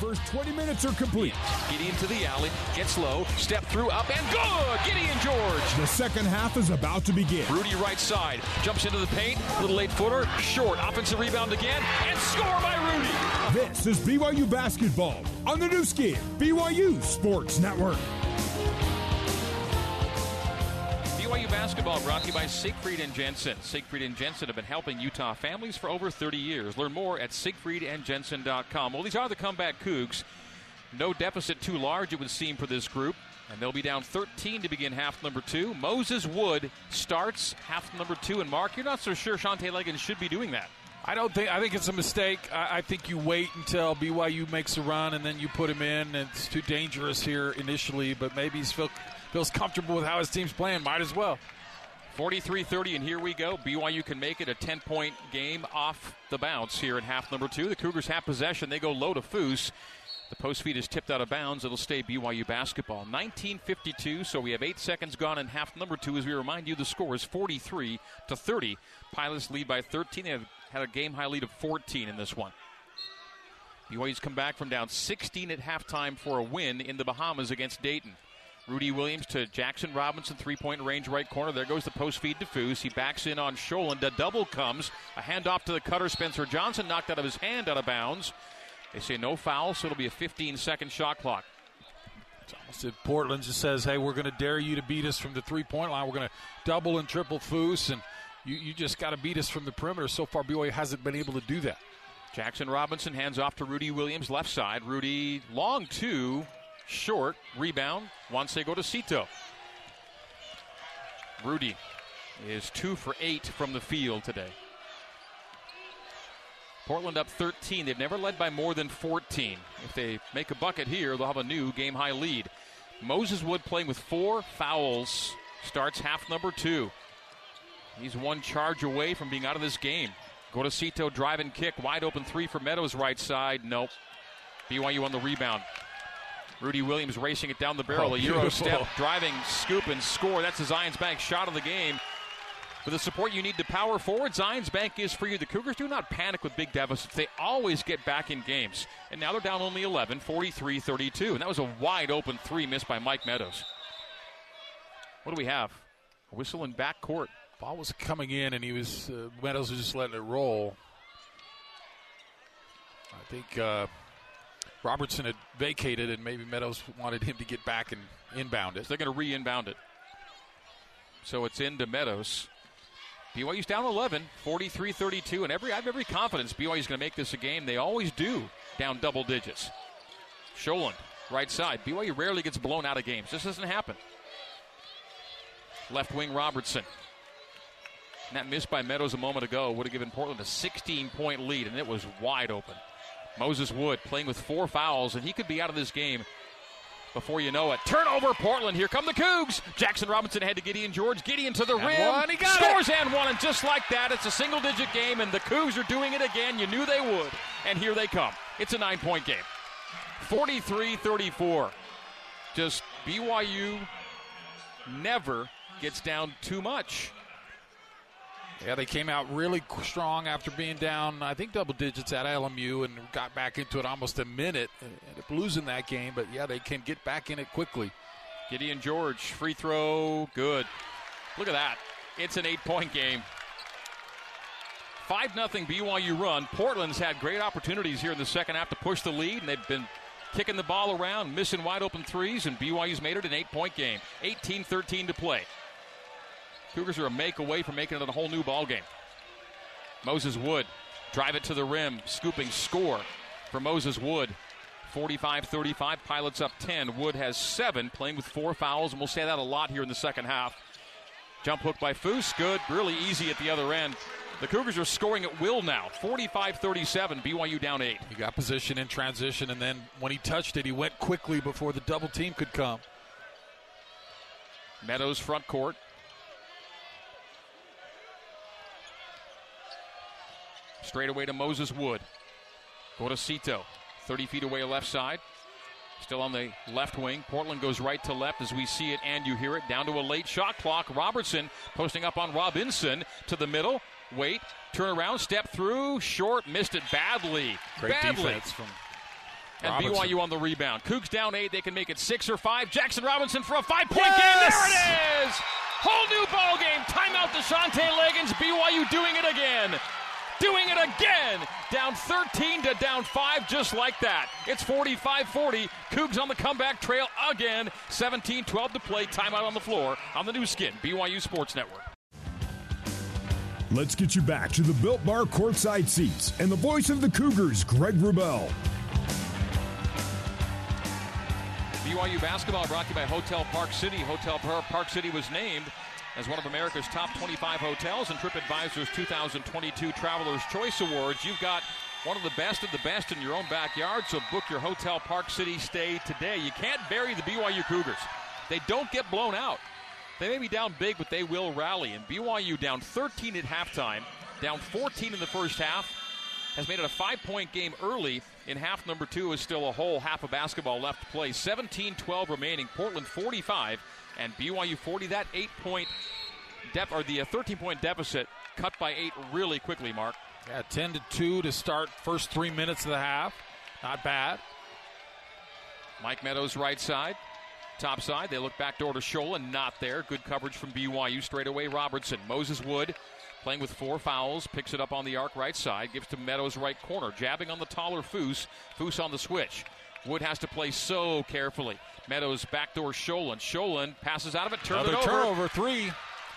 first 20 minutes are complete. Gideon to the alley, gets low, step through, up and good! Gideon George! The second half is about to begin. Rudy right side, jumps into the paint, little eight footer, short, offensive rebound again, and score by Rudy! This is BYU basketball on the Nu Skin, BYU Sports Network. Basketball brought to you by Siegfried and Jensen. Siegfried and Jensen have been helping Utah families for over 30 years. Learn more at siegfriedandjensen.com. Well, these are the comeback Cougs. No deficit too large, it would seem, for this group. And they'll be down 13 to begin half number two. Moses Wood starts half number two. And Mark, you're not so sure Shantay Legans should be doing that. I don't think. I think it's a mistake. I, I, think you wait until BYU makes a run and then you put him in. It's too dangerous here initially, but maybe he's feels comfortable with how his team's playing. Might as well. 43-30, and here we go. BYU can make it a 10-point game off the bounce here in half number two. The Cougars have possession. They go low to Foose. The post feed is tipped out of bounds. It'll stay BYU basketball. 1952, so we have eight seconds gone in half number two. As we remind you, the score is 43 to 30. Pilots lead by 13. They have had a game high lead of 14 in this one. BYU's come back from down 16 at halftime for a win in the Bahamas against Dayton. Rudy Williams to Jaxson Robinson, three point range right corner. There goes the post feed to Foose. He backs in on Sjolund. The double comes. A handoff to the cutter. Spencer Johnson knocked out of his hand out of bounds. They say no foul, so it'll be a 15 second shot clock. It's almost if Portland just says, hey, we're going to dare you to beat us from the three point line. We're going to double and triple Foose, and you, you just got to beat us from the perimeter. So far, BYU hasn't been able to do that. Jaxson Robinson hands off to Rudy Williams, left side. Rudy long two, short, rebound. Juanse Gorosito. Rudy is two for eight from the field today. Portland up 13. They've never led by more than 14. If they make a bucket here, they'll have a new game high lead. Moses Wood playing with four fouls starts half number two. He's one charge away from being out of this game. Gorosito drive and kick. Wide open three for Meadows right side. Nope. BYU on the rebound. Rudy Williams racing it down the barrel. Oh, a Euro step, driving, scoop, and score. That's the Zions Bank shot of the game. For the support you need to power forward, Zions Bank is for you. The Cougars do not panic with big deficits. They always get back in games. And now they're down only 11, 43 32. And that was a wide open three missed by Mike Meadows. What do we have? A whistle in back court. Ball was coming in, and he was uh, Meadows was just letting it roll. I think uh, Robertson had vacated, and maybe Meadows wanted him to get back and inbound it. So they're going to re-inbound it. So it's into Meadows. BYU's down 11, 43-32, and every I have every confidence BYU's going to make this a game. They always do down double digits. Sjolund, right side. BYU rarely gets blown out of games. This doesn't happen. Left wing Robertson. And that miss by Meadows a moment ago would have given Portland a 16 point lead, and it was wide open. Moses Wood playing with four fouls, and he could be out of this game before you know it. Turnover, Portland. Here come the Cougs. Jaxson Robinson had to Gideon George. Gideon to the and rim. One, he got Scores it. and one, and just like that, it's a single digit game, and the Cougs are doing it again. You knew they would, and here they come. It's a nine point game. 43 34. Just BYU never gets down too much. Yeah, they came out really strong after being down, I think, double digits at LMU and got back into it almost a minute. Ended up losing that game, but yeah, they can get back in it quickly. Gideon George, free throw, good. Look at that. It's an eight point game. 5 0 BYU run. Portland's had great opportunities here in the second half to push the lead, and they've been kicking the ball around, missing wide open threes, and BYU's made it an eight point game. 18 13 to play. Cougars are a make away from making it a whole new ball game. Moses Wood, drive it to the rim, scooping score for Moses Wood. 45 35, Pilots up 10. Wood has seven, playing with four fouls, and we'll say that a lot here in the second half. Jump hook by Foose, good, really easy at the other end. The Cougars are scoring at will now, 45 37, BYU down eight. He got position in transition, and then when he touched it, he went quickly before the double team could come. Meadows front court. Straight away to Moses Wood. Gorosito. 30 feet away left side. Still on the left wing. Portland goes right to left as we see it and you hear it. Down to a late shot clock. Robertson posting up on Robinson to the middle. Wait. Turn around. Step through. Short. Missed it badly. Great badly. defense from And Robinson. BYU on the rebound. Cougs down eight. They can make it six or five. Jaxson Robinson for a five point Yes! game. There it is. Whole new ball game. Timeout Deshante Legans. BYU doing it again. Doing it again. Down 13 to down 5 just like that. It's 45-40. Cougs on the comeback trail again. 17-12 to play. Timeout on the floor on the Nu Skin. BYU Sports Network. Let's get you back to the Built Bar courtside seats and the voice of the Cougars, Greg Wrubell. BYU basketball brought to you by Hotel Park City. Hotel Park City was named as one of America's top 25 hotels in TripAdvisor's 2022 Traveler's Choice Awards. You've got one of the best of the best in your own backyard, so book your Hotel Park City stay today. You can't bury the BYU Cougars. They don't get blown out. They may be down big, but they will rally. And BYU down 13 at halftime, down 14 in the first half, has made it a five point game early. In half number two is still a whole half of basketball left to play. 17 12 remaining. Portland 45 and BYU 40. That eight point dep- or the uh, 13 point deficit cut by eight really quickly, Mark. Yeah, 10 to 2 to start first three minutes of the half. Not bad. Mike Meadows right side. Top side, they look back door to Sjolund, not there. Good coverage from BYU straight away. Robertson, Moses Wood, playing with four fouls, picks it up on the arc right side, gives to Meadows right corner, jabbing on the taller Foose. Foose on the switch. Wood has to play so carefully. Meadows backdoor Sjolund. Sjolund passes out of it, turns Another it over. turnover, three.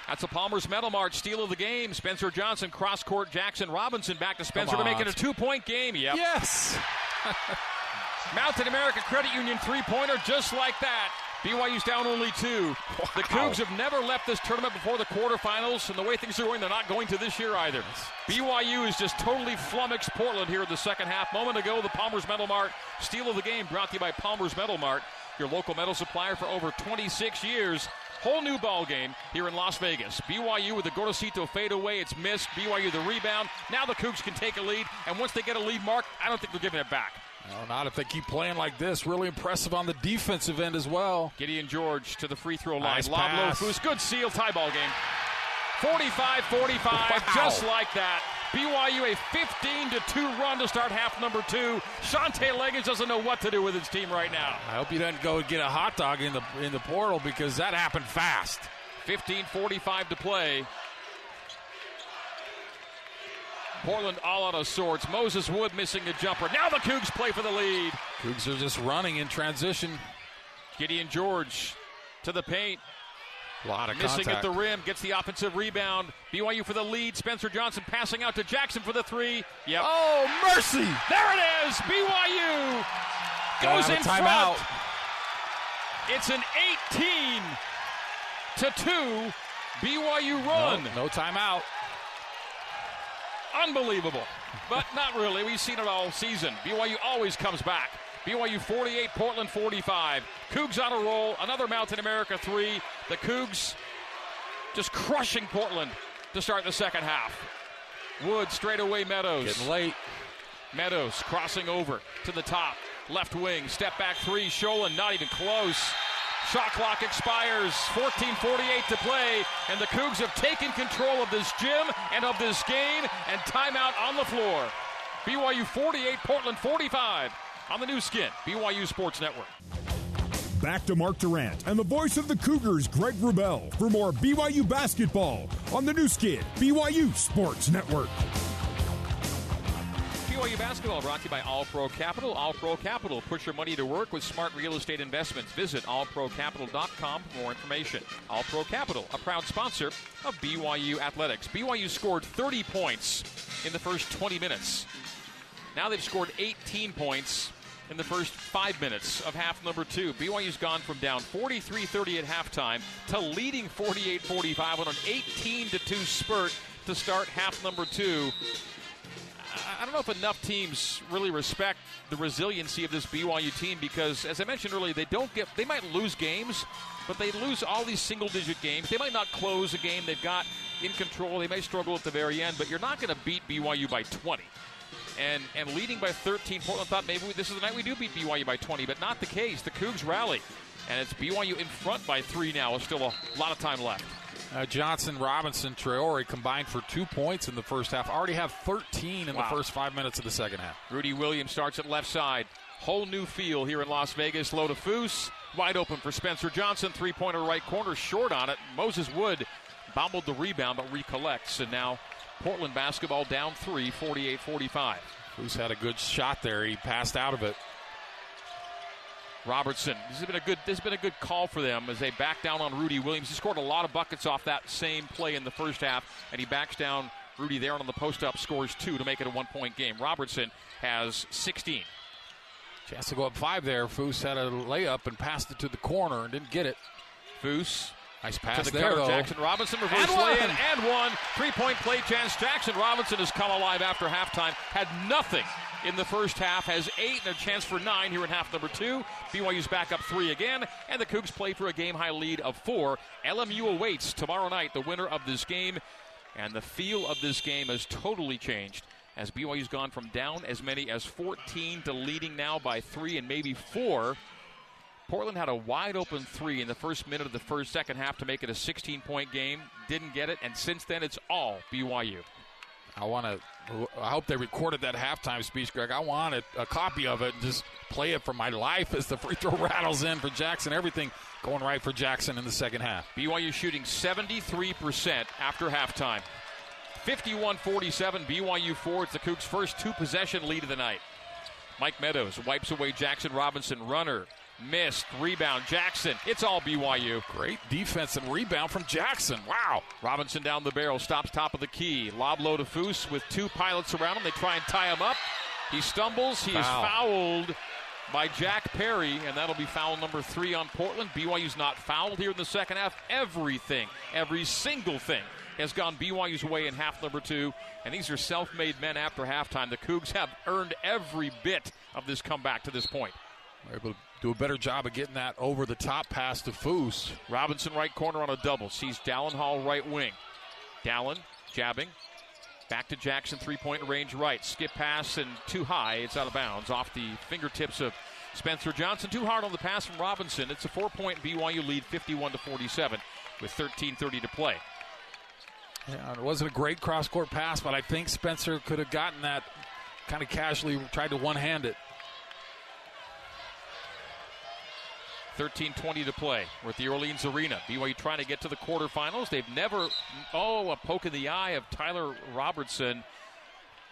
That's a Palmer's Metal Mart steal of the game. Spencer Johnson cross court. Jaxson Robinson back to Spencer to make it a two point game. Yep. Yes. Mountain America Credit Union three pointer just like that. BYU's down only two. The Cougs have never left this tournament before the quarterfinals, and the way things are going, they're not going to this year either. BYU is just totally flummoxed Portland here in the second half. Moment ago, the Palmer's Metal Mart steal of the game brought to you by Palmer's Metal Mart, your local metal supplier for over 26 years. Whole new ball game here in Las Vegas. BYU with the Gorosito fadeaway. It's missed. BYU the rebound. Now the Cougs can take a lead, and once they get a lead, Mark, I don't think they're giving it back. No, not if they keep playing like this. Really impressive on the defensive end as well. Gideon George to the free throw line. Nice Lob low pass. Foose. Good seal tie ball game. 45 45, Wow. just like that. BYU a 15 to 2 run to start half number two. Shantay Legans doesn't know what to do with his team right now. I hope he doesn't go and get a hot dog in the in the portal because that happened fast. 15 45 to play. Portland all out of sorts. Moses Wood missing the jumper. Now the Cougs play for the lead. Cougs are just running in transition. Gideon George to the paint. A lot of Missing contact. at the rim, gets the offensive rebound. BYU for the lead. Spencer Johnson passing out to Jaxson for the three. Yep. Oh, mercy! There it is. BYU goes a in timeout. front. It's an 18 to 2 BYU run. No, no timeout. Unbelievable. But not really. We've seen it all season. BYU always comes back. BYU 48, Portland 45. Cougs on a roll. Another Mountain America three. The Cougs just crushing Portland to start the second half. Wood straight away Meadows. Getting late. Meadows crossing over to the top. Left wing. Step back three. Sjolund not even close. Shot clock expires. 14:48 to play, and the Cougs have taken control of this gym and of this game. And timeout on the floor. BYU 48, Portland 45 on the Nu Skin. BYU Sports Network. Back to Mark Durrant and the voice of the Cougars, Greg Wrubell, for more BYU basketball on the Nu Skin, BYU Sports Network. BYU basketball brought to you by All Pro Capital. All Pro Capital. Put your money to work with smart real estate investments. Visit allprocapital.com for more information. All Pro Capital, a proud sponsor of BYU Athletics. BYU scored 30 points in the first 20 minutes. Now they've scored 18 points in the first five minutes of half number two. BYU's gone from down 43 30 at halftime to leading 48 45 on an 18 2 spurt to start half number two. I- don't know if enough teams really respect the resiliency of this BYU team because, as I mentioned earlier, they don't get they might lose games, but they lose all these single-digit games. They might not close a game they've got in control. They may struggle at the very end, but you're not going to beat BYU by 20. And and leading by 13, Portland thought maybe this is the night we do beat BYU by 20, but not the case. The Cougs rally, and it's BYU in front by three now. With still a lot of time left. Uh, Johnson, Robinson, Traore combined for two points in the first half. Already have 13 in Wow. the first five minutes of the second half. Rudy Williams starts at left side. Whole new feel here in Las Vegas. Low to Foose. Wide open for Spencer Johnson. Three pointer right corner. Short on it. Moses Wood bobbled the rebound but recollects. And now Portland basketball down three, 48 45. Who's had a good shot there? He passed out of it. Robertson. This has been a good. This has been a good call for them as they back down on Rudy Williams. He scored a lot of buckets off that same play in the first half, and he backs down Rudy there and on the post up, scores two to make it a one point game. Robertson has 16. Chance to go up five there. Foose had a layup and passed it to the corner and didn't get it. Foose Nice to pass the there, cover. though. Jaxson Robinson reverse And lay one. in and one. Three point play chance. Jaxson Robinson has come alive after halftime. Had nothing in the first half. Has eight and a chance for nine here in half number two. BYU's back up three again, and the Cougs play for a game high lead of four. LMU awaits tomorrow night the winner of this game, and the feel of this game has totally changed. As BYU's gone from down as many as 14 to leading now by three and maybe four. Portland had a wide open three in the first minute of the first second half to make it a 16 point game. Didn't get it, and since then it's all BYU. I want to. I hope they recorded that halftime speech, Greg. I want a, a copy of it and just play it for my life as the free throw rattles in for Jaxson. Everything going right for Jaxson in the second half. BYU shooting 73% after halftime. 51 47, BYU 4. It's the Cougs' first two possession lead of the night. Mike Meadows wipes away Jaxson Robinson. Runner, missed, rebound. Jaxson. It's all BYU. Great defense and rebound from Jaxson. Wow. Robinson down the barrel, stops top of the key. Lob low to Foose with two pilots around him. They try and tie him up. He stumbles. He is fouled by Jack Perry, and that'll be foul number three on Portland. BYU's not fouled here in the second half. Everything, every single thing has gone BYU's way in half number two, and these are self made men after halftime. The Cougs have earned every bit of this comeback to this point. They're able to do a better job of getting that over the top pass to Foose. Robinson right corner on a double. Sees Dallin Hall right wing. Dallin jabbing. Back to Jaxson, three point range right. Skip pass and too high. It's out of bounds off the fingertips of Spencer Johnson. Too hard on the pass from Robinson. It's a four point BYU lead, 51 to 47, with 13.30 to play. Yeah, it wasn't a great cross court pass, but I think Spencer could have gotten that kind of casually, tried to one hand it. 13-20 to play. We're at the Orleans Arena. BYU trying to get to the quarterfinals. They've never. Oh, a poke in the eye of Tyler Robertson.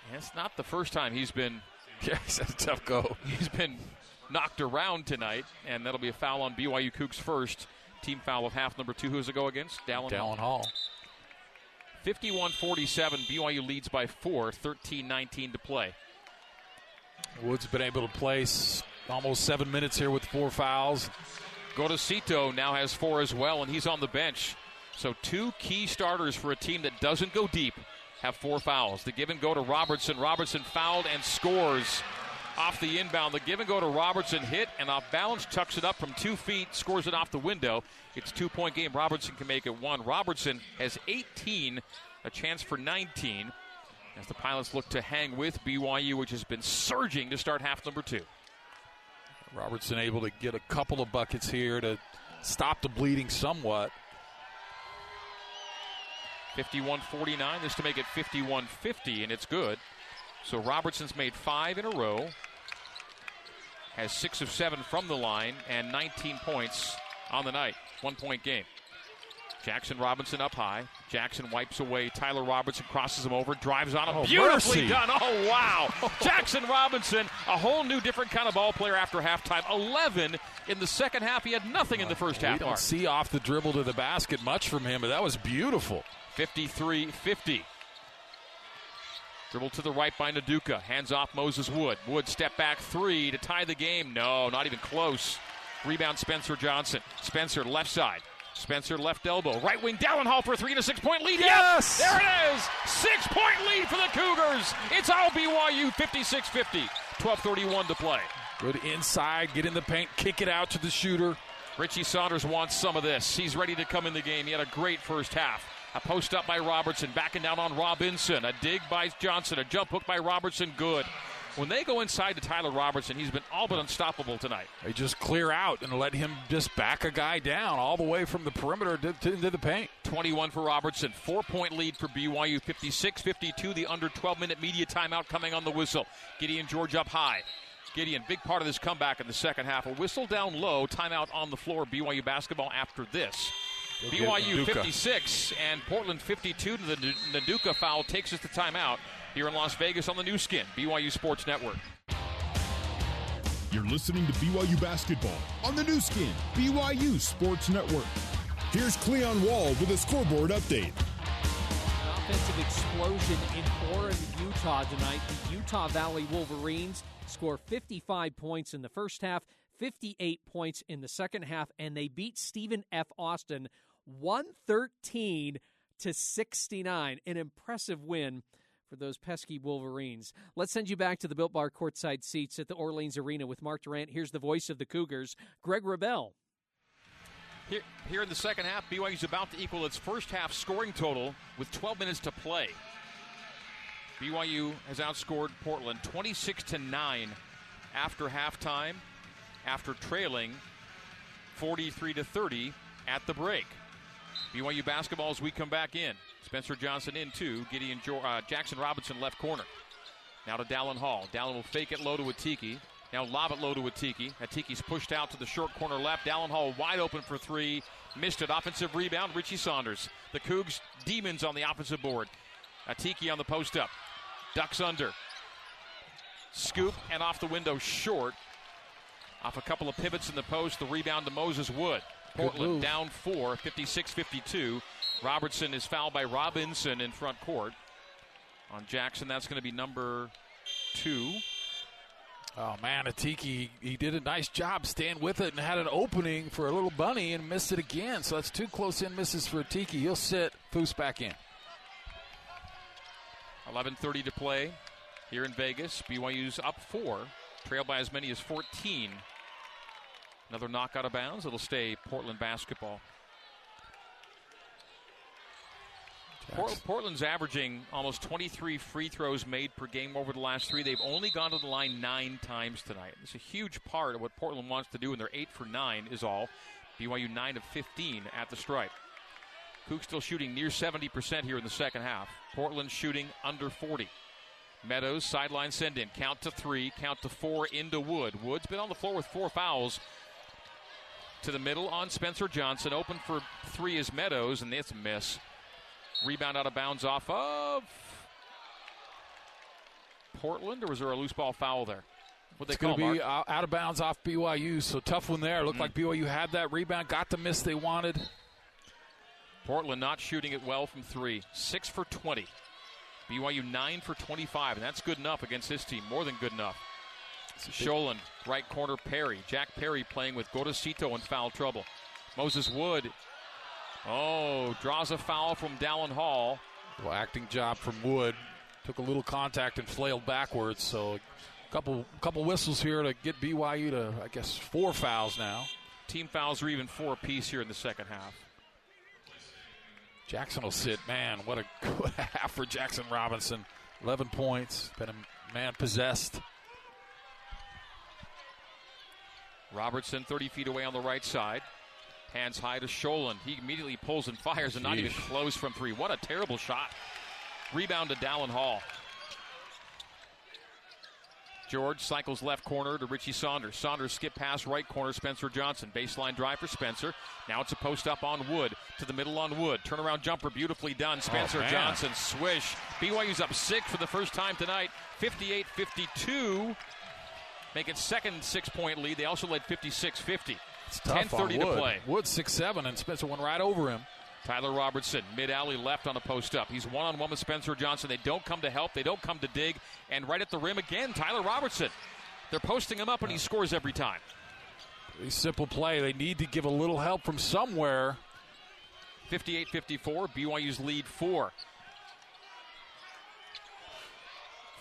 And it's not the first time he's been Yeah, he's had a tough go. He's been knocked around tonight, and that'll be a foul on BYU Cougs first. Team foul of half number two. Who's it go against? Dallin. Dallin Hall. 51 47. BYU leads by four, 13 19 to play. Woods been able to play s- almost seven minutes here with four fouls. Gorosito now has four as well, and he's on the bench. So, two key starters for a team that doesn't go deep have four fouls. The give and go to Robertson. Robertson fouled and scores off the inbound. The give and go to Robertson hit and off balance, tucks it up from two feet, scores it off the window. It's two point game. Robertson can make it one. Robertson has 18, a chance for 19. As the Pilots look to hang with BYU, which has been surging to start half number two. Robertson able to get a couple of buckets here to stop the bleeding somewhat. 51 49. This to make it 51 50, and it's good. So Robertson's made five in a row, has six of seven from the line, and 19 points on the night. One point game. Jaxson Robinson up high. Jaxson wipes away. Tyler Robertson crosses him over, drives on him. Oh, Beautifully mercy. done. Oh, wow. Jaxson Robinson, a whole new different kind of ball player after halftime. 11 in the second half. He had nothing in the oh, first We half. don't Mark. see off the dribble to the basket much from him, but that was beautiful. 53 50. Dribble to the right by Nduka. Hands off Moses Wood. Wood step back three to tie the game. No, not even close. Rebound Spencer Johnson. Spencer left side. Spencer left elbow. Right wing Dallin Hall for a three and a six point lead. Yes! there it is. Six point lead for the Cougars. It's all BYU 56 50. 12.31 to play. Good inside, get in the paint, kick it out to the shooter. Richie Saunders wants some of this. He's ready to come in the game. He had a great first half. A post up by Robertson, backing down on Robinson. A dig by Johnson. A jump hook by Robertson. Good. When they go inside to Tyler Robertson, he's been all but unstoppable tonight. They just clear out and let him just back a guy down all the way from the perimeter to, to, into the paint. 21 for Robertson. Four point lead for BYU. 56 52. The under 12 minute media timeout coming on the whistle. Gideon George up high. Gideon, big part of this comeback in the second half. A whistle down low. Timeout on the floor. BYU basketball after this. BYU 56 and Portland 52 to the Nduka foul takes us to timeout here in Las Vegas on the Nu Skin, BYU Sports Network. You're listening to BYU basketball on the Nu Skin, BYU Sports Network. Here's Cleon Wall with a scoreboard update. An offensive explosion in Orem, Utah tonight. The Utah Valley Wolverines score 55 points in the first half, 58 points in the second half, and they beat Stephen F. Austin 113 to 69. An impressive win for those pesky Wolverines. Let's send you back to the Built Bar courtside seats at the Orleans Arena with Mark Durrant. Here's the voice of the Cougars, Greg Wrubell. Here, here in the second half, BYU is about to equal its first half scoring total with 12 minutes to play. BYU has outscored Portland 26 to 9 after halftime, after trailing 43 to 30 at the break. BYU basketball as we come back in. Spencer Johnson in two. Gideon jo- uh, Jaxson Robinson left corner. Now to Dallin Hall. Dallin will fake it low to Atiki. Now lob it low to Atiki. Atiki's pushed out to the short corner left. Dallin Hall wide open for three. Missed it. Offensive rebound. Richie Saunders. The Cougs demons on the offensive board. Atiki on the post up. Ducks under. Scoop and off the window short. Off a couple of pivots in the post. The rebound to Moses Wood. Portland down four, 56 52. Robertson is fouled by Robinson in front court. On Jaxson, that's going to be number two. Oh man, Atiki, he did a nice job staying with it and had an opening for a little bunny and missed it again. So that's two close in misses for Atiki. He'll sit, Foose back in. 11:30 to play here in Vegas. BYU's up four, trailed by as many as 14 Another knock out of bounds. It'll stay Portland basketball. Port- Portland's averaging almost 23 free throws made per game over the last three. They've only gone to the line nine times tonight. It's a huge part of what Portland wants to do, and they're eight for nine is all. BYU nine of 15 at the stripe. Cook still shooting near 70% here in the second half. Portland shooting under 40. Meadows sideline send in. Count to three, count to four into Wood. Wood's been on the floor with four fouls to the middle on Spencer Johnson. Open for three is Meadows, and it's a miss. Rebound out of bounds off of Portland, or was there a loose ball foul there? What they going to be out of bounds off BYU. So tough one there. Looked mm. like BYU had that rebound, got the miss they wanted. Portland not shooting it well from three. Six for 20. BYU nine for 25, and that's good enough against this team. More than good enough. Sjolund, right corner Perry. Jack Perry playing with Gorosito in foul trouble. Moses Wood, oh, draws a foul from Dallin Hall. Well, acting job from Wood. Took a little contact and flailed backwards. So, a couple couple whistles here to get BYU to, I guess, four fouls now. Team fouls are even four apiece here in the second half. Jaxson will sit. Man, what a good half for Jaxson Robinson. 11 points. Been a man possessed. Robertson 30 feet away on the right side. Hands high to Sjolund. He immediately pulls and fires and not even close from three. What a terrible shot. Rebound to Dallin Hall. George cycles left corner to Richie Saunders. Saunders skip pass right corner, Spencer Johnson. Baseline drive for Spencer. Now it's a post up on Wood to the middle on Wood. Turnaround jumper, beautifully done. Oh, Spencer oh, Johnson, swish. BYU's up six for the first time tonight, 58 52 make it second six point lead. They also led 56 50. It's 10 30 to play. Wood 6 7, and Spencer went right over him. Tyler Robertson, mid alley left on a post up. He's one on one with Spencer Johnson. They don't come to help, they don't come to dig. And right at the rim again, Tyler Robertson. They're posting him up, and he scores every time. A simple play. They need to give a little help from somewhere. 58 54, BYU's lead four.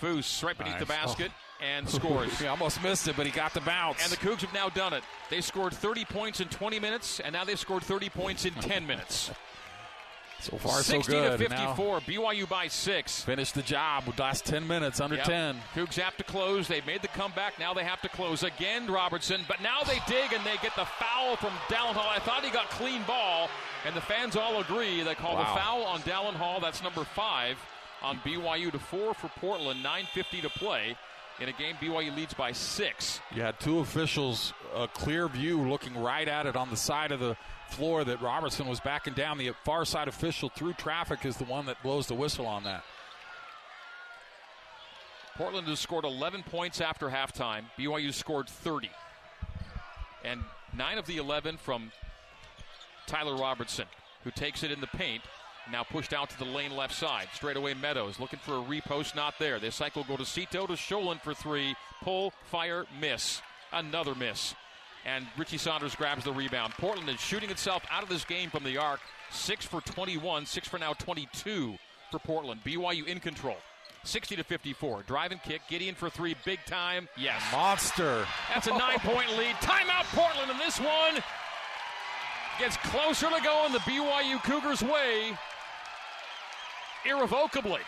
Foose right beneath nice. the basket. Oh and scores. he almost missed it, but he got the bounce. And the Cougs have now done it. They scored 30 points in 20 minutes, and now they've scored 30 points in 10 minutes. So far, 60 so good. to 54. BYU by six. Finished the job with last 10 minutes, under Yep. 10. Cougs have to close. They've made the comeback. Now they have to close again, Robertson. But now they dig and they get the foul from Dallin Hall. I thought he got clean ball, and the fans all agree. They call Wow. the foul on Dallin Hall. That's number five on BYU to four for Portland. 9.50 to play in a game BYU leads by six. You had two officials, a clear view looking right at it on the side of the floor that Robertson was backing down. The far side official through traffic is the one that blows the whistle on that. Portland has scored 11 points after halftime. BYU scored 30. And nine of the 11 from Tyler Robertson, who takes it in the paint. Now pushed out to the lane left side. Straight away Meadows looking for a repost, not there. This cycle Gorosito to Sjolund for three. Pull, fire, miss. Another miss. And Richie Saunders grabs the rebound. Portland is shooting itself out of this game from the arc. Six for 21, six for now 22 for Portland. BYU in control. 60 to 54. Drive and kick. Gideon for three. Big time. Yes. Monster. That's a nine point lead. Timeout Portland, and this one gets closer to going the BYU Cougars' way irrevocably.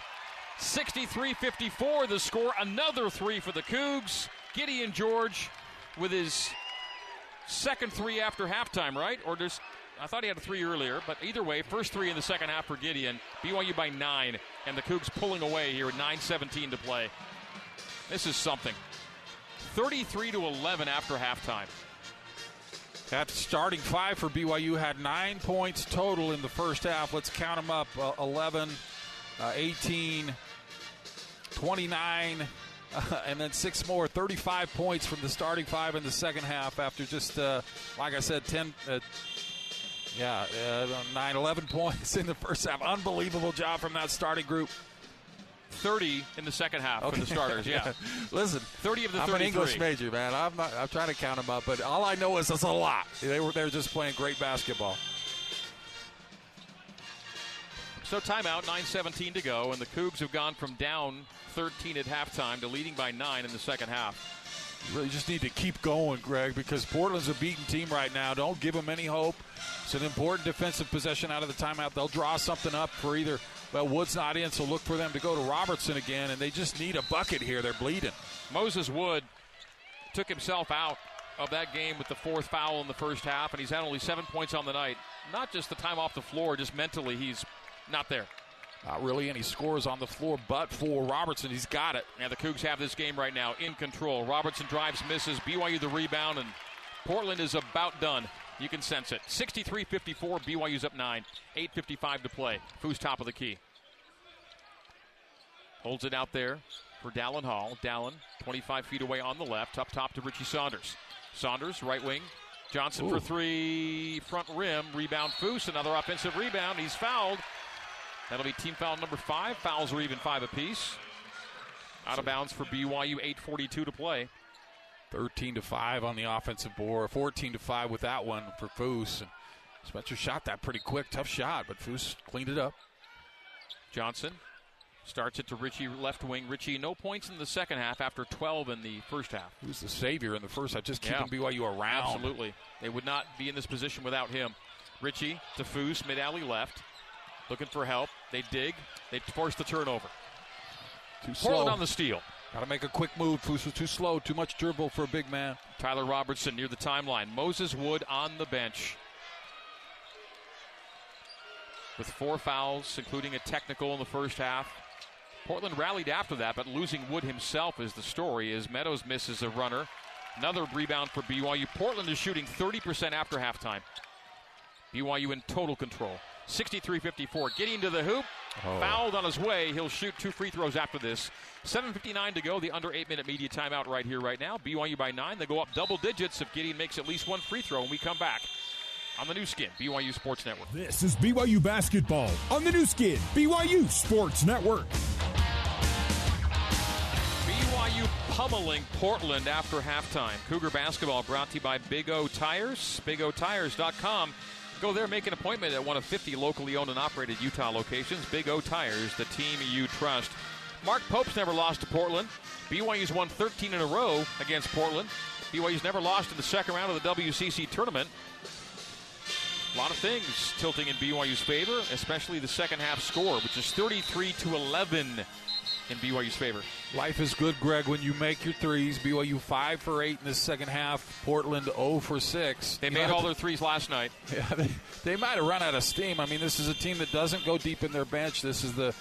63 54, the score. Another three for the Cougs. Gideon George with his second three after halftime, right? Or just. I thought he had a three earlier, but either way, first three in the second half for Gideon. BYU by nine, and the Cougs pulling away here with 9.17 to play. This is something. 33 to 11 after halftime. That starting five for BYU had nine points total in the first half. Let's count them up uh, 11, uh, 18, 29, uh, and then six more. 35 points from the starting five in the second half after just, uh, like I said, 10. Uh, yeah, uh, 9, 11 points in the first half. Unbelievable job from that starting group. 30 in the second half for the starters. Yeah, Listen, 30 of the I'm an English major, man. I'm not. I'm trying to count them up, but all I know is it's a lot. They were. They're just playing great basketball. So timeout, 9:17 to go, and the Cougs have gone from down 13 at halftime to leading by nine in the second half. You really just need to keep going, Greg, because Portland's a beaten team right now. Don't give them any hope. It's an important defensive possession out of the timeout. They'll draw something up for either. Well, Wood's not in, so look for them to go to Robertson again, and they just need a bucket here. They're bleeding. Moses Wood took himself out of that game with the fourth foul in the first half, and he's had only seven points on the night. Not just the time off the floor, just mentally, he's not there. Not really any scores on the floor, but for Robertson, he's got it. And the Cougs have this game right now in control. Robertson drives, misses. BYU the rebound, and Portland is about done. You can sense it. 63 54, BYU's up 9. 8.55 to play. Who's top of the key? Holds it out there for Dallin Hall. Dallin, 25 feet away on the left, up top to Richie Saunders. Saunders, right wing. Johnson for three, front rim. Rebound Foose, another offensive rebound. He's fouled. That'll be team foul number five. Fouls are even five apiece. Out of bounds for BYU, 8.42 to play. 13 to 5 on the offensive board, 14 to 5 with that one for Foose. Spencer shot that pretty quick, tough shot, but Foose cleaned it up. Johnson starts it to Richie, left wing. Richie, no points in the second half after 12 in the first half. Who's the savior in the first half? Just Yeah. keeping BYU around. Absolutely. They would not be in this position without him. Richie to Foose, mid alley left. Looking for help. They dig. They force the turnover. Too Portland slow. on the steal. Got to make a quick move. Foose was too slow, too much dribble for a big man. Tyler Robertson near the timeline. Moses Wood on the bench. With four fouls, including a technical in the first half. Portland rallied after that, but losing Wood himself is the story as Meadows misses a runner. Another rebound for BYU. Portland is shooting 30% after halftime. BYU in total control. 63 54. Getting to the hoop. Oh. Fouled on his way. He'll shoot two free throws after this. 7.59 to go. The under eight minute media timeout right here, right now. BYU by nine. They go up double digits if Gideon makes at least one free throw and we come back on the Nu Skin, BYU Sports Network. This is BYU basketball on the Nu Skin, BYU Sports Network. BYU pummeling Portland after halftime. Cougar basketball brought to you by Big O Tires. BigOTires.com. Go there, make an appointment at one of 50 locally owned and operated Utah locations. Big O Tires, the team you trust. Mark Pope's never lost to Portland. BYU's won 13 in a row against Portland. BYU's never lost in the second round of the WCC tournament. A lot of things tilting in BYU's favor, especially the second half score, which is 33 to 11 in BYU's favor. Life is good, Greg, when you make your threes. BYU 5 for 8 in the second half. Portland 0 for 6. They made all their threes last night. Yeah, they, they might have run out of steam. I mean, this is a team that doesn't go deep in their bench. This is the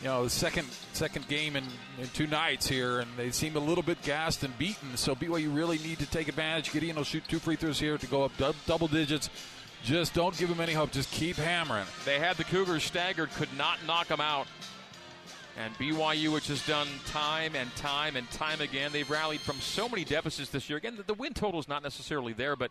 you know, the second second game in, in two nights here, and they seem a little bit gassed and beaten. So BYU really need to take advantage. Gideon will shoot two free throws here to go up dub, double digits. Just don't give them any hope. Just keep hammering. They had the Cougars staggered, could not knock them out. And BYU, which has done time and time and time again, they've rallied from so many deficits this year. Again, the, win total is not necessarily there, but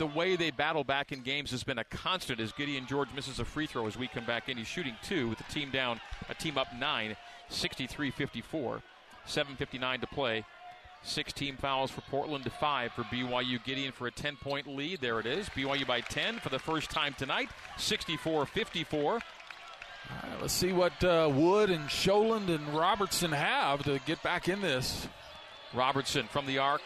the way they battle back in games has been a constant as Gideon George misses a free throw as we come back in. He's shooting two with the team down, a team up nine, 63 54. 7.59 to play. Six team fouls for Portland to five for BYU. Gideon for a 10 point lead. There it is. BYU by 10 for the first time tonight, 64 54. Right, let's see what uh, Wood and Sjolund and Robertson have to get back in this. Robertson from the arc.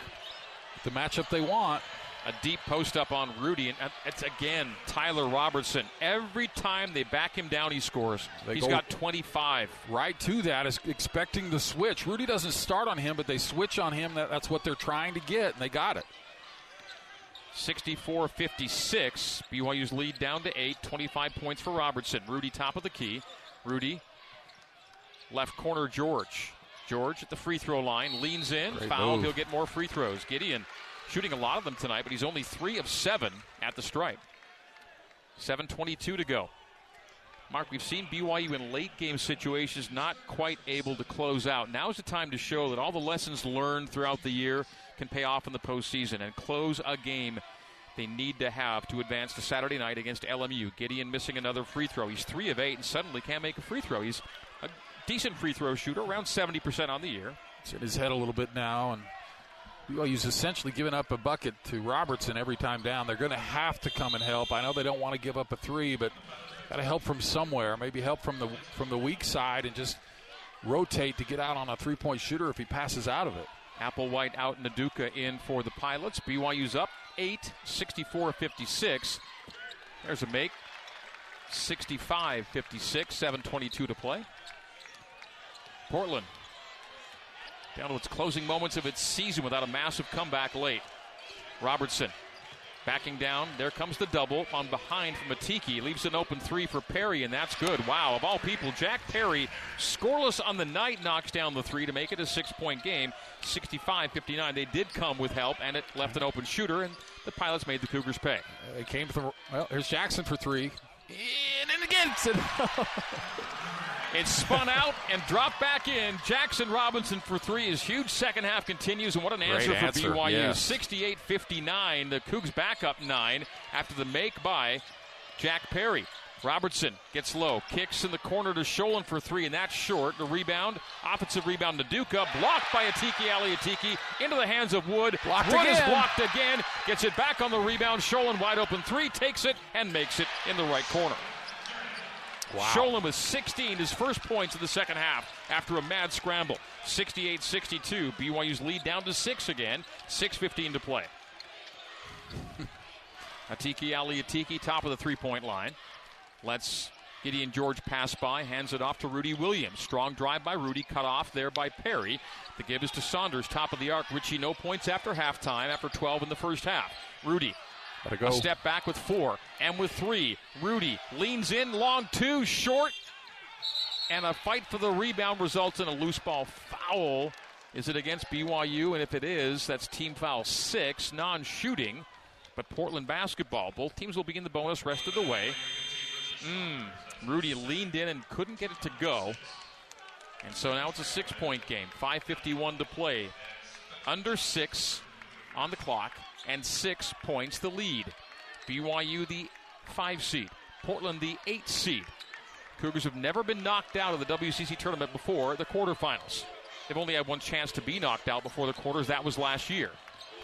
The matchup they want a deep post up on Rudy, and it's again Tyler Robertson. Every time they back him down, he scores. They He's got 25. Right to that is expecting the switch. Rudy doesn't start on him, but they switch on him. That, that's what they're trying to get, and they got it. 64 56. BYU's lead down to eight. 25 points for Robertson. Rudy top of the key. Rudy, left corner, George. George at the free throw line, leans in, Great foul. Move. He'll get more free throws. Gideon shooting a lot of them tonight, but he's only three of seven at the stripe. 7.22 to go. Mark, we've seen BYU in late game situations not quite able to close out. Now's the time to show that all the lessons learned throughout the year can pay off in the postseason and close a game they need to have to advance to Saturday night against LMU. Gideon missing another free throw. He's three of eight and suddenly can't make a free throw. He's a decent free throw shooter, around 70% on the year. It's in his head a little bit now, and he's essentially giving up a bucket to Robertson every time down. They're going to have to come and help. I know they don't want to give up a three, but got to help from somewhere. Maybe help from the from the weak side and just rotate to get out on a three point shooter if he passes out of it. Applewhite out and Nduka in for the Pilots. BYU's up 8, 64 56. There's a make. 65 56, 7.22 to play. Portland down to its closing moments of its season without a massive comeback late. Robertson backing down. There comes the double on behind from Atiki. Leaves an open three for Perry, and that's good. Wow, of all people, Jack Perry, scoreless on the night, knocks down the three to make it a six point game. 65 59. They did come with help, and it left an open shooter, and the Pilots made the Cougars pay. They came from, well, here's Jaxson for three. And then again. It spun out and dropped back in. Jaxson Robinson for three. His huge second half continues, and what an answer, for BYU. Yes. 68 59. The Cougs back up nine after the make by Jack Perry. Robertson gets low, kicks in the corner to Sjolund for three, and that's short. The rebound, offensive rebound to Nduka, blocked by Atiki Ali Atiki into the hands of Wood. Blocked Wood again. is blocked again, gets it back on the rebound. Sjolund wide open three, takes it and makes it in the right corner. Wow. Sjolund with 16, his first points in the second half after a mad scramble. 68 62. BYU's lead down to six again. 6.15 to play. Atiki Ali Atiki, top of the three point line. Let's Gideon George pass by, hands it off to Rudy Williams. Strong drive by Rudy, cut off there by Perry. The give is to Saunders, top of the arc. Richie, no points after halftime, after 12 in the first half. Rudy go. A step back with four and with three. Rudy leans in, long two, short, and a fight for the rebound results in a loose ball foul. Is it against BYU? And if it is, that's team foul six, non shooting. But Portland basketball. Both teams will begin the bonus rest of the way. Mm, Rudy leaned in and couldn't get it to go. And so now it's a six point game. 5.51 to play. Under six on the clock and six points the lead. BYU the five seed, Portland the eight seed. Cougars have never been knocked out of the WCC tournament before the quarterfinals. They've only had one chance to be knocked out before the quarters. That was last year.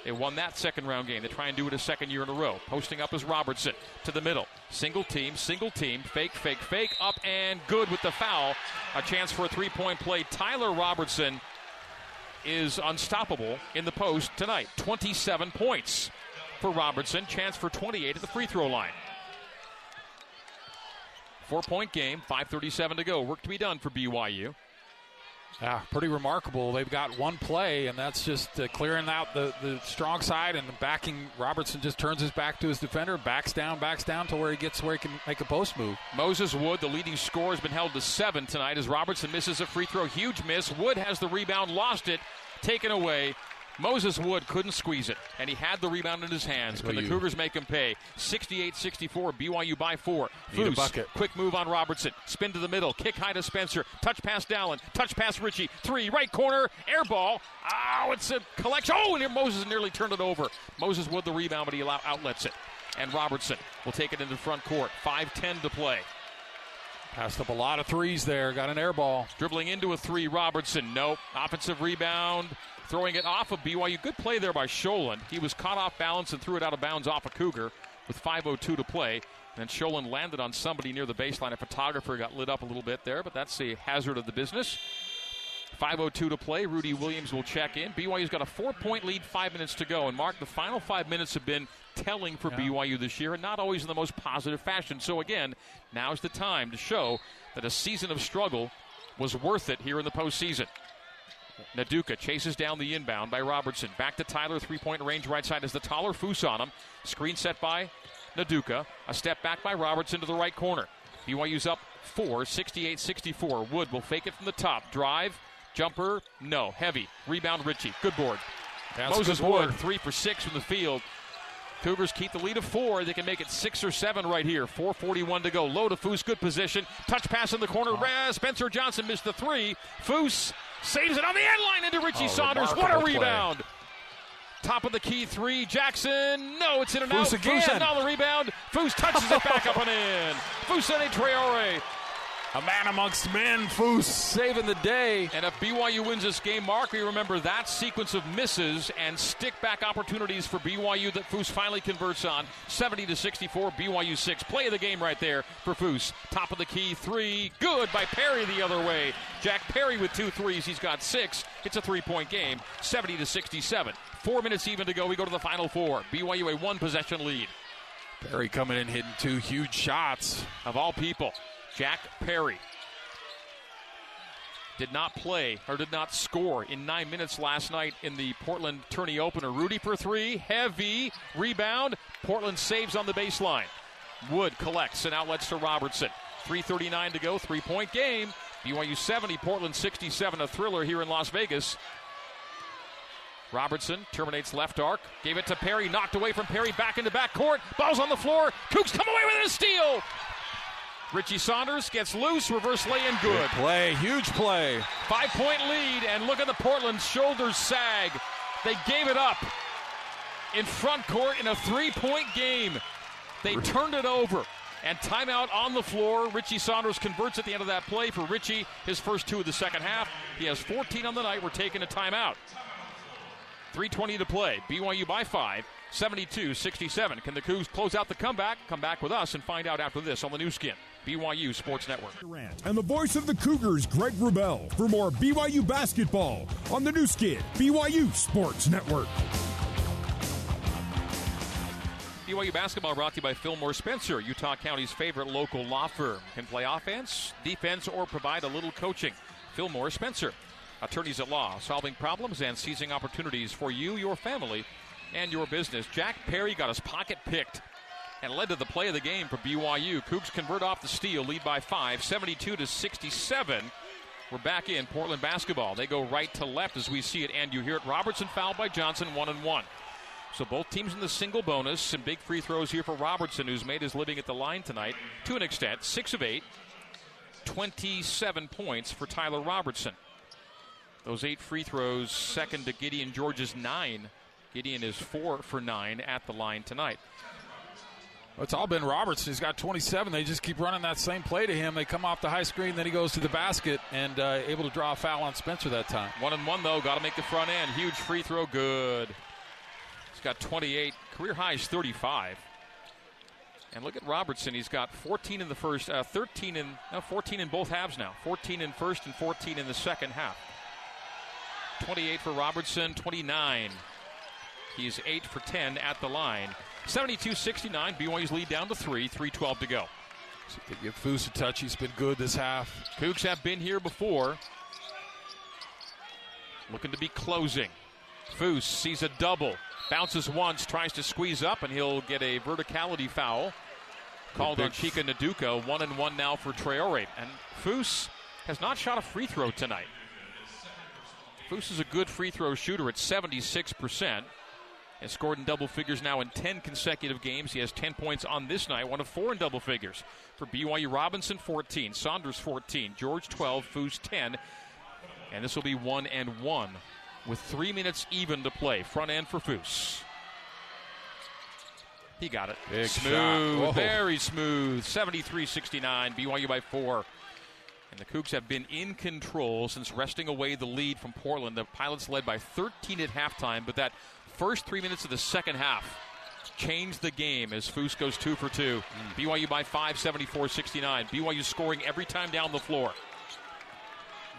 They won that second round game. They try and do it a second year in a row. Posting up is Robertson to the middle. Single team, single team, fake, fake, fake, up and good with the foul. A chance for a three point play. Tyler Robertson is unstoppable in the post tonight. 27 points for Robertson. Chance for 28 at the free throw line. Four point game, 5.37 to go. Work to be done for BYU. Yeah, pretty remarkable. They've got one play, and that's just uh, clearing out the, the strong side and backing. Robertson just turns his back to his defender, backs down, backs down to where he gets where he can make a post move. Moses Wood, the leading scorer, has been held to seven tonight as Robertson misses a free throw. Huge miss. Wood has the rebound, lost it, taken away. Moses Wood couldn't squeeze it, and he had the rebound in his hands. Can the Cougars make him pay? 68-64, BYU by four. Need bucket. quick move on Robertson. Spin to the middle, kick high to Spencer. Touch pass Dallin, touch pass Richie. Three, right corner, air ball. Oh, it's a collection. Oh, and Moses nearly turned it over. Moses Wood the rebound, but he outlets it. And Robertson will take it into the front court. 5-10 to play. Passed up a lot of threes there. Got an air ball. Dribbling into a three, Robertson. Nope. Offensive rebound throwing it off of BYU. Good play there by Sjolund. He was caught off balance and threw it out of bounds off a Cougar with 5.02 to play. And Sjolund landed on somebody near the baseline. A photographer got lit up a little bit there, but that's the hazard of the business. 5.02 to play. Rudi Williams will check in. BYU's got a four point lead, five minutes to go. And Mark, the final five minutes have been telling for yeah. BYU this year, and not always in the most positive fashion. So, again, now's the time to show that a season of struggle was worth it here in the postseason. Nduka chases down the inbound by Robertson. Back to Tyler, three point range right side as the taller Foose on him. Screen set by Nduka. A step back by Robertson to the right corner. BYU's up four, 68 64. Wood will fake it from the top. Drive, jumper, no. Heavy. Rebound, Richie. Good board. That's Moses good board. Wood, three for six from the field. Cougars keep the lead of four. They can make it six or seven right here. 4.41 to go. Low to Foose. Good position. Touch pass in the corner. Oh. Spencer Johnson missed the three. Foose Saves it on the end line into Richie oh, Saunders. What a rebound. Play. Top of the key three. Jaxson. No, it's in and Foose out. Again. Foose on the rebound. Foose touches it back up and in. Fousseyni Traore a man amongst men, Foose saving the day. And if BYU wins this game, Mark, we remember that sequence of misses and stick back opportunities for BYU that Foose finally converts on. 70 to 64, BYU 6. Play of the game right there for Foose. Top of the key, three. Good by Perry the other way. Jack Perry with two threes. He's got six. It's a three point game, 70 to 67. Four minutes even to go. We go to the final four. BYU a one possession lead. Perry coming in hitting two huge shots. Of all people. Jack Perry did not play or did not score in nine minutes last night in the Portland tourney opener. Rudi for three, heavy rebound. Portland saves on the baseline. Wood collects and outlets to Robertson. 3.39 to go, three point game. BYU 70, Portland 67, a thriller here in Las Vegas. Robertson terminates left arc, gave it to Perry, knocked away from Perry, back into back court. Ball's on the floor. Cougs come away with a steal. Richie Saunders gets loose, reverse lay in good. good play, huge play. Five point lead, and look at the Portland shoulders sag. They gave it up in front court in a three point game. They turned it over. And timeout on the floor. Richie Saunders converts at the end of that play for Richie, his first two of the second half. He has 14 on the night. We're taking a timeout. 3.20 to play. BYU by five. 72 67. Can the Cougs close out the comeback? Come back with us and find out after this on the Nu Skin. BYU Sports Network. And the voice of the Cougars, Greg Wrubell, for more BYU basketball on the Nu Skin, BYU Sports Network. BYU basketball brought to you by Fillmore Spencer, Utah County's favorite local law firm. Can play offense, defense, or provide a little coaching. Fillmore Spencer, attorneys at law, solving problems and seizing opportunities for you, your family, and your business. Jack Perry got his pocket picked and led to the play of the game for BYU. Cougs convert off the steal, lead by five, 72 to 67. We're back in Portland basketball. They go right to left as we see it, and you hear it. Robertson fouled by Johnson, one and one. So both teams in the single bonus. Some big free throws here for Robertson, who's made his living at the line tonight to an extent. Six of eight, 27 points for Tyler Robertson. Those eight free throws, second to Gideon George's nine. Gideon is four for nine at the line tonight. It's all been Robertson. He's got 27. They just keep running that same play to him. They come off the high screen, then he goes to the basket and uh, able to draw a foul on Spencer that time. One and one though. Got to make the front end. Huge free throw. Good. He's got 28. Career high is 35. And look at Robertson. He's got 14 in the first, uh, 13 in, no, 14 in both halves now. 14 in first and 14 in the second half. 28 for Robertson. 29. He's 8 for 10 at the line. 72 69. BYU's lead down to three. 312 to go. If they give Foose a touch. He's been good this half. Cougs have been here before. Looking to be closing. Foose sees a double. Bounces once, tries to squeeze up, and he'll get a verticality foul called on Chika Nduka. One and one now for Traore. And Foose has not shot a free throw tonight. Foose is a good free throw shooter at 76%. Has scored in double figures now in 10 consecutive games. He has 10 points on this night, one of four in double figures. For BYU, Robinson 14, Saunders 14, George 12, Foose 10. And this will be one and one with three minutes even to play. Front end for Foose. He got it. Big smooth, very smooth. 73 69, BYU by four. And the Cougs have been in control since wresting away the lead from Portland. The Pilots led by 13 at halftime, but that first three minutes of the second half changed the game as Foose goes two for two. Mm. BYU by five, 74 69. BYU scoring every time down the floor.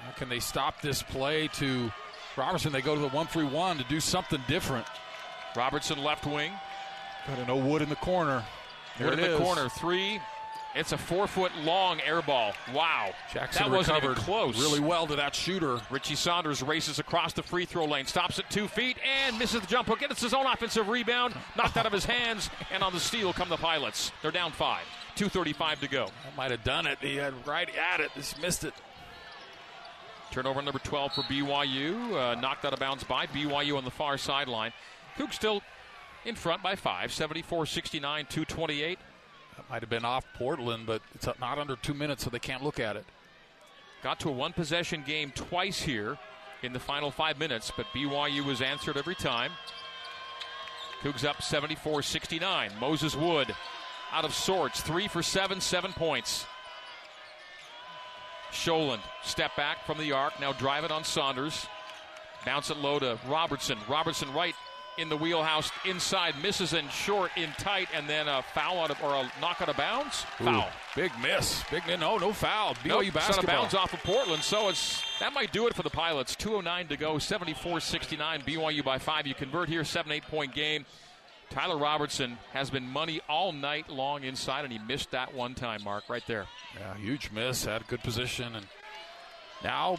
How can they stop this play to Robertson? They go to the 1 3 1 to do something different. Robertson left wing. Got an O Wood in the corner. There Wood in is. the corner. Three. It's a four foot long air ball. Wow. Jackson that wasn't even close. Really well to that shooter. Richie Saunders races across the free throw lane, stops at two feet, and misses the jump hook. Gets his own offensive rebound, knocked out of his hands, and on the steal come the Pilots. They're down five. 2.35 to go. That might have done it. He had right at it. Just missed it. Turnover number 12 for BYU. Uh, knocked out of bounds by BYU on the far sideline. Cook still in front by five, 74 69, 228. That might have been off Portland, but it's not under two minutes, so they can't look at it. Got to a one possession game twice here in the final five minutes, but BYU was answered every time. Cougs up 74 69. Moses Wood out of sorts, three for seven, seven points. Sjolund, step back from the arc, now drive it on Saunders. Bounce it low to Robertson. Robertson right in the wheelhouse inside, misses and short, in tight, and then a foul out of or a knock out of bounds. Foul. Ooh, big miss. Big miss. no, no foul. BYU nope, basketball. Out of bounds off of Portland. So it's that might do it for the Pilots. 209 to go. 74-69. BYU by five. You convert here. Seven eight point game. Tyler Robertson has been money all night long inside, and he missed that one time, Mark, right there. Yeah, huge miss. Had a good position, and now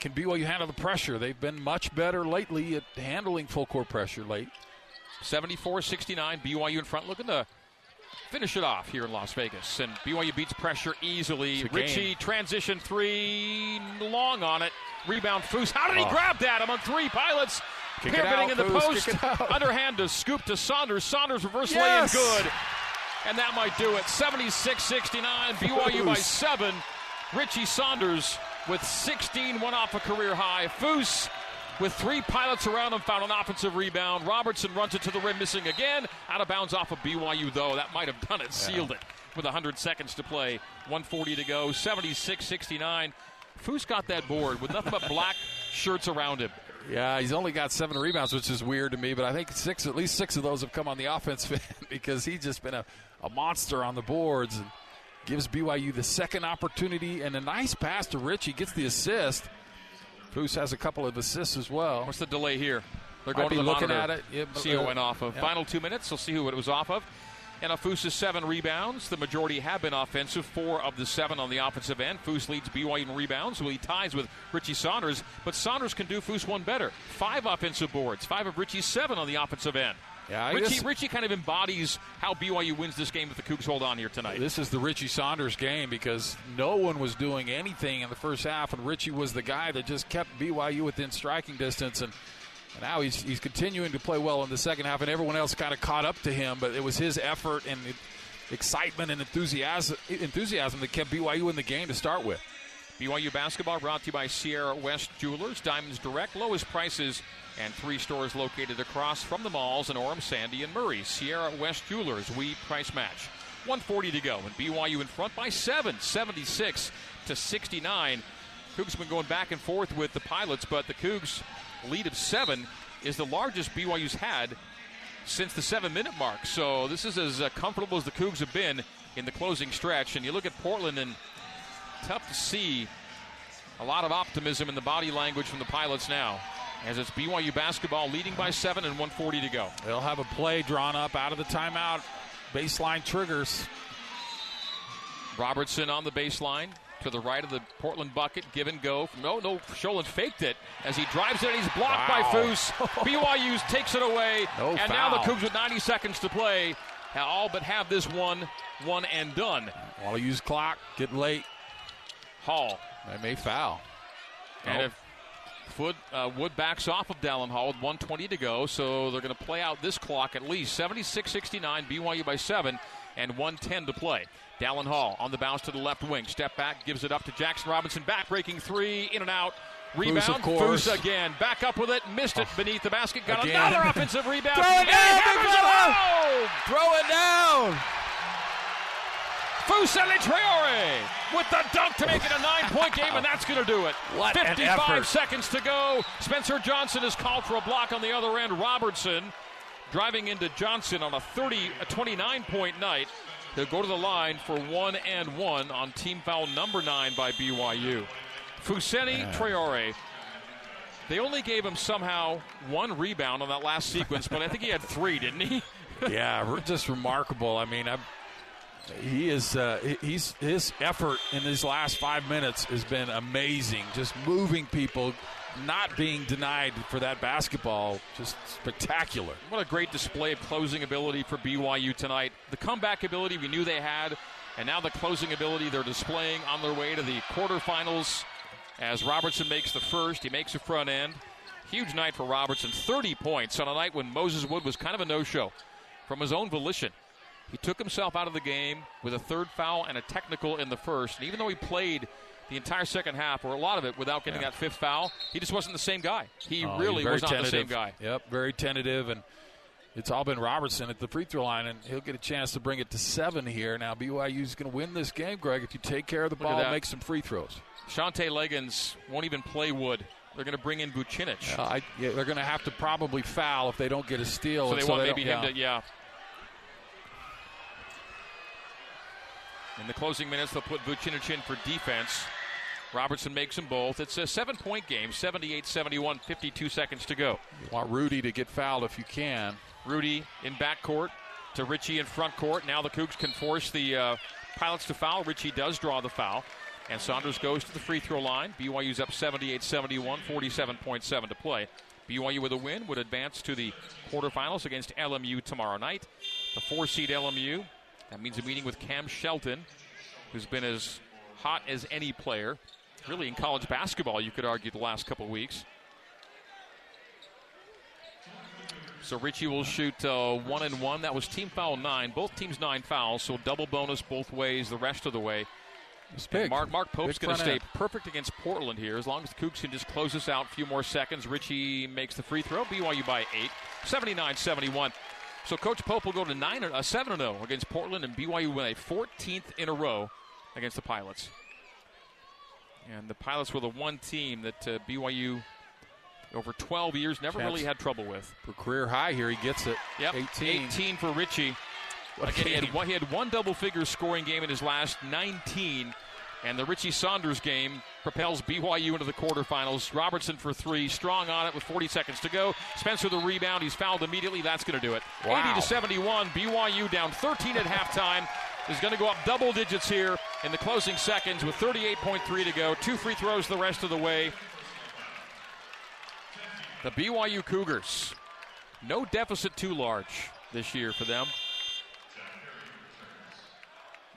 can BYU handle the pressure? They've been much better lately at handling full court pressure late. 74 69, BYU in front, looking to finish it off here in Las Vegas. And BYU beats pressure easily. Richie, transition three, long on it. Rebound, Foose. How did he oh. grab that? I'm on three pilots. Kick Pivoting in the post. Underhand to scoop to Saunders. Saunders reverse yes. lay in good. And that might do it. 76 69, BYU by seven. Richie Saunders with 16, one off a career high. Foose with three pilots around him found an offensive rebound. Robertson runs it to the rim, missing again. Out of bounds off of BYU, though. That might have done it, sealed it with 100 seconds to play. 140 to go, 76 69. Foose got that board with nothing but black shirts around him. Yeah, he's only got seven rebounds, which is weird to me, but I think six, at least six of those have come on the offense because he's just been a, a monster on the boards. And gives BYU the second opportunity and a nice pass to Richie. Gets the assist. Foose has a couple of assists as well. What's the delay here? They're going to the looking monitor. at it. Yeah, see who uh, went off of. Yeah. Final two minutes. We'll see who it was off of. And Foose seven rebounds. The majority have been offensive. Four of the seven on the offensive end. Foose leads BYU in rebounds. Well, he ties with Richie Saunders, but Saunders can do Foose one better. Five offensive boards. Five of Richie's seven on the offensive end. Yeah, Richie, guess, Richie kind of embodies how BYU wins this game if the Cougs hold on here tonight. This is the Richie Saunders game because no one was doing anything in the first half, and Richie was the guy that just kept BYU within striking distance. And, and now he's, he's continuing to play well in the second half, and everyone else kind of caught up to him. But it was his effort and excitement and enthusiasm, enthusiasm that kept BYU in the game to start with. BYU basketball brought to you by Sierra West Jewelers, Diamonds Direct, lowest prices and three stores located across from the malls in Orem, Sandy, and Murray. Sierra West Jewelers, we price match. 140 to go, and BYU in front by seven, 76 to 69. Cougs been going back and forth with the Pilots, but the Cougs' lead of seven is the largest BYU's had since the seven-minute mark. So this is as uh, comfortable as the Cougs have been in the closing stretch. And you look at Portland, and tough to see a lot of optimism in the body language from the Pilots now as it's BYU basketball leading by seven and 140 to go. They'll have a play drawn up out of the timeout. Baseline triggers. Robertson on the baseline to the right of the Portland bucket. Give and go. No, no, Sjolund faked it as he drives it and he's blocked Wow. by Foose. BYU takes it away. No and now the foul. Cougs with 90 seconds to play all but have this one, one and done. Want to use clock? Get late. Hall. They may foul. And Nope. if Foot, uh, Wood backs off of Dallin Hall with 120 to go, so they're going to play out this clock at least 76 69, BYU by 7, and 110 to play. Dallin Hall on the bounce to the left wing. Step back, gives it up to Jaxson Robinson. Back breaking three, in and out. Rebound. Foose again. Back up with it. Missed it beneath the basket. Got Again. another offensive rebound. Throw it down, it Throw it down. Fousseyni Traore with the dunk to make it a nine-point game, and that's going to do it. What an 55 effort. seconds to go. Spencer Johnson is called for a block on the other end. Robertson driving into Johnson on a 30, a 29-point night. They'll go to the line for one and one on team foul number nine by BYU. Fousseyni Traore. They only gave him somehow one rebound on that last sequence, but I think he had three, didn't he? yeah, just remarkable. I mean, I'm, he is uh, he's his effort in these last five minutes has been amazing. Just moving people, not being denied for that basketball, just spectacular. What a great display of closing ability for BYU tonight. The comeback ability we knew they had, and now the closing ability they're displaying on their way to the quarterfinals. As Robertson makes the first, he makes the front end. Huge night for Robertson, 30 points on a night when Moses Wood was kind of a no show from his own volition. He took himself out of the game with a third foul and a technical in the first. And even though he played the entire second half, or a lot of it, without getting Yeah. that fifth foul, he just wasn't the same guy. He Oh, really was not tentative. the same guy. Yep, very tentative, and it's all been Robertson at the free throw line, and he'll get a chance to bring it to seven here. Now BYU's going to win this game, Greg, if you take care of the Look ball, and make some free throws. Shantay Legans won't even play Wood. They're going to bring in Vucinic. Uh, I, yeah, they're going to have to probably foul if they don't get a steal. so they want don't- maybe him yeah. to, yeah. In the closing minutes, they'll put Vucinic in for defense. Robertson makes them both. It's a seven point game, 78 71, 52 seconds to go. You want Rudi to get fouled if you can. Rudi in backcourt to Richie in front court. Now the Cougs can force the uh, Pilots to foul. Richie does draw the foul. And Saunders goes to the free throw line. BYU's up 78 71, 47.7 to play. BYU with a win would advance to the quarterfinals against LMU tomorrow night. The four seed LMU. That means a meeting with Cam Shelton, who's been as hot as any player, really in college basketball, you could argue, the last couple weeks. So Richie will shoot uh, one and one. That was team foul nine. Both teams nine fouls, so double bonus both ways the rest of the way. Mark, Mark Pope's going to stay end. perfect against Portland here. As long as the Cougs can just close this out a few more seconds. Richie makes the free throw. BYU by eight, 79-71. So Coach Pope will go to nine, uh, seven and zero against Portland, and BYU win a 14th in a row against the Pilots. And the Pilots were the one team that uh, BYU over 12 years never really had trouble with. For career high here, he gets it. Yep, 18. 18 for Richie. What Again, he had, one, he had one double figure scoring game in his last 19, and the Richie Saunders game propels BYU into the quarterfinals. Robertson for three, strong on it with 40 seconds to go. Spencer the rebound, he's fouled immediately. That's going to do it. Wow. 80 to 71. BYU down 13 at halftime. Is going to go up double digits here in the closing seconds with 38.3 to go. Two free throws the rest of the way. The BYU Cougars. No deficit too large this year for them.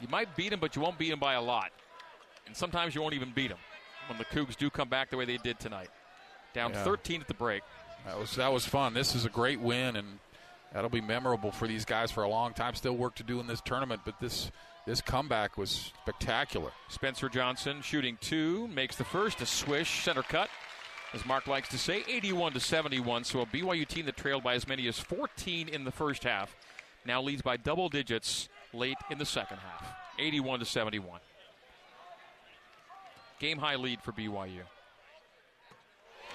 You might beat them, but you won't beat them by a lot. And sometimes you won't even beat them when the Cougs do come back the way they did tonight. Down Yeah. 13 at the break. That was that was fun. This is a great win, and that'll be memorable for these guys for a long time. Still work to do in this tournament, but this this comeback was spectacular. Spencer Johnson shooting two, makes the first, a swish, center cut, as Mark likes to say, 81 to 71. So a BYU team that trailed by as many as 14 in the first half now leads by double digits late in the second half, 81 to 71. Game high lead for BYU.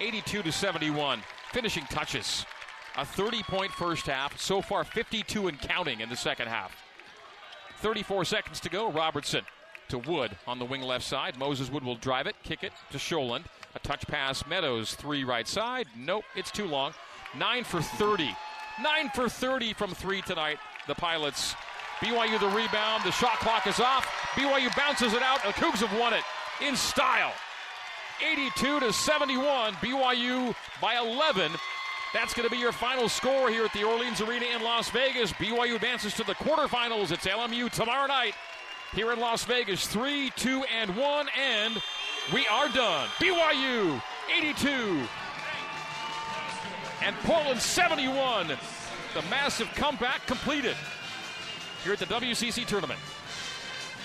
82 to 71. Finishing touches. A 30 point first half. So far, 52 and counting in the second half. 34 seconds to go. Robertson to Wood on the wing left side. Moses Wood will drive it, kick it to Sjolund. A touch pass. Meadows, three right side. Nope, it's too long. Nine for 30. Nine for 30 from three tonight. The Pilots BYU the rebound. The shot clock is off. BYU bounces it out. The Cougs have won it in style. 82 to 71. BYU by 11. That's going to be your final score here at the Orleans Arena in Las Vegas. BYU advances to the quarterfinals. It's LMU tomorrow night here in Las Vegas. 3, 2, and 1, and we are done. BYU 82 and Portland 71. The massive comeback completed here at the WCC tournament.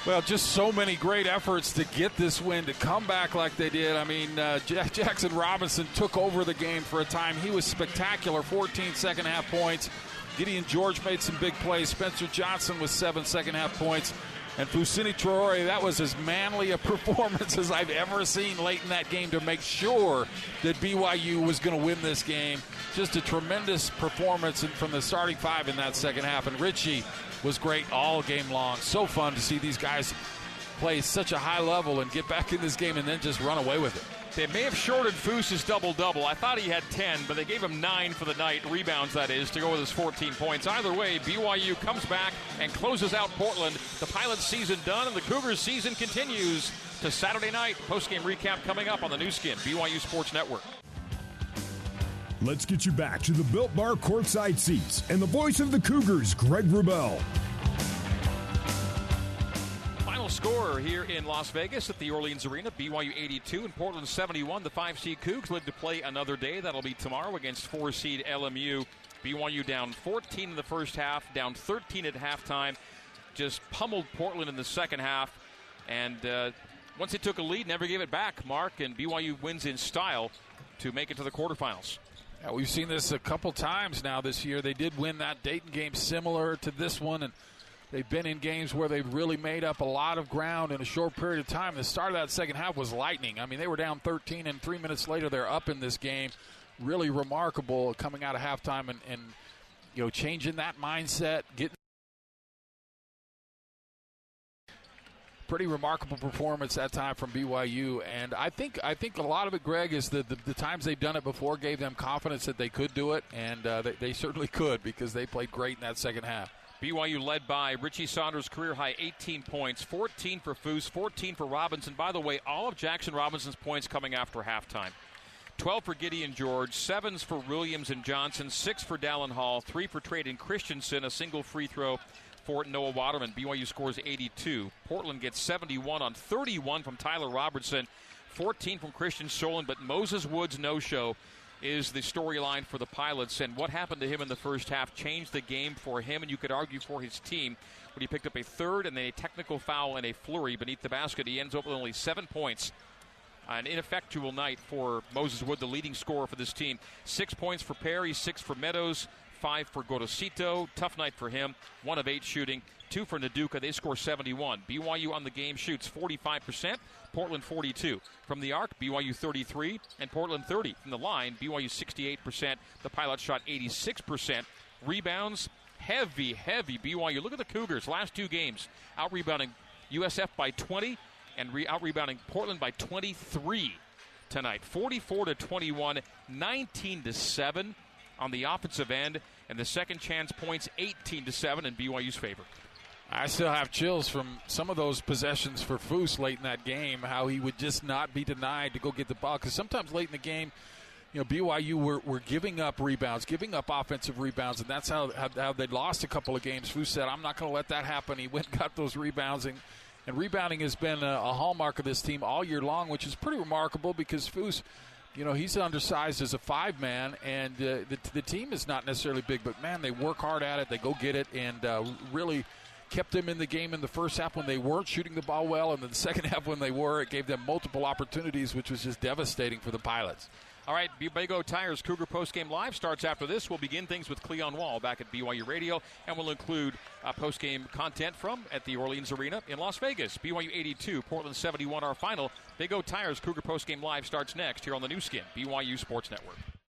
Well, just so many great efforts to get this win, to come back like they did. I mean, uh, Jack Jaxson Robinson took over the game for a time. He was spectacular 14 second half points. Gideon George made some big plays. Spencer Johnson with seven second half points. And Fousseyni Traore, that was as manly a performance as I've ever seen late in that game to make sure that BYU was going to win this game. Just a tremendous performance from the starting five in that second half. And Richie was great all game long. So fun to see these guys play such a high level and get back in this game and then just run away with it. They may have shorted Foose's double double. I thought he had 10, but they gave him 9 for the night, rebounds that is, to go with his 14 points. Either way, BYU comes back and closes out Portland. The Pilots season done, and the Cougars season continues to Saturday night. Post-game recap coming up on the Nu Skin, BYU Sports Network. Let's get you back to the Built Bar courtside seats and the voice of the Cougars, Greg Wrubell. Final scorer here in Las Vegas at the Orleans Arena. BYU 82 and Portland 71. The five seed Cougs live to play another day. That'll be tomorrow against four seed LMU. BYU down 14 in the first half, down 13 at halftime. Just pummeled Portland in the second half. And uh, once they took a lead, never gave it back, Mark. And BYU wins in style to make it to the quarterfinals. Yeah, we've seen this a couple times now this year. They did win that Dayton game similar to this one. And They've been in games where they've really made up a lot of ground in a short period of time. The start of that second half was lightning. I mean, they were down 13, and three minutes later, they're up in this game. Really remarkable coming out of halftime and, and you know, changing that mindset, getting pretty remarkable performance that time from BYU, and I think I think a lot of it, Greg, is that the, the, times they've done it before gave them confidence that they could do it, and uh, they, they, certainly could because they played great in that second half. BYU led by Richie Saunders, career high 18 points, 14 for Foose, 14 for Robinson. By the way, all of Jaxson Robinson's points coming after halftime. 12 for Gideon George, 7s for Williams and Johnson, 6 for Dallin Hall, 3 for Trayden Christensen, a single free throw for Noah Waterman. BYU scores 82. Portland gets 71 on 31 from Tyler Robertson, 14 from Kristian Sjolund, but Moses Woods no show is the storyline for the Pilots. And what happened to him in the first half changed the game for him, and you could argue for his team. When he picked up a third and then a technical foul and a flurry beneath the basket, he ends up with only seven points. An ineffectual night for Moses Wood, the leading scorer for this team. Six points for Perry, six for Meadows, five for Gorosito. Tough night for him. One of eight shooting, two for Nduka. They score 71. BYU on the game shoots 45%. Portland 42. From the arc, BYU 33 and Portland 30. From the line, BYU 68%. The pilot shot 86%. Rebounds, heavy, heavy BYU. Look at the Cougars. Last two games, out rebounding USF by 20 and re- out rebounding Portland by 23 tonight. 44 to 21, 19 to 7 on the offensive end, and the second chance points 18 to 7 in BYU's favor. I still have chills from some of those possessions for Foose late in that game, how he would just not be denied to go get the ball. Because sometimes late in the game, you know, BYU were, were giving up rebounds, giving up offensive rebounds, and that's how, how, how they lost a couple of games. Foose said, I'm not going to let that happen. He went and got those rebounds, and, and rebounding has been a, a, hallmark of this team all year long, which is pretty remarkable because Foose, you know, he's undersized as a five man, and uh, the, the team is not necessarily big, but man, they work hard at it, they go get it, and uh, really – kept them in the game in the first half when they weren't shooting the ball well, and then the second half when they were, it gave them multiple opportunities, which was just devastating for the Pilots. All right, Big O Tires Cougar Postgame Live starts after this. We'll begin things with Cleon Wall back at BYU Radio, and we'll include uh, postgame content from at the Orleans Arena in Las Vegas. BYU 82, Portland 71, our final. Big O Tires Cougar Postgame Live starts next here on the Nu Skin, BYU Sports Network.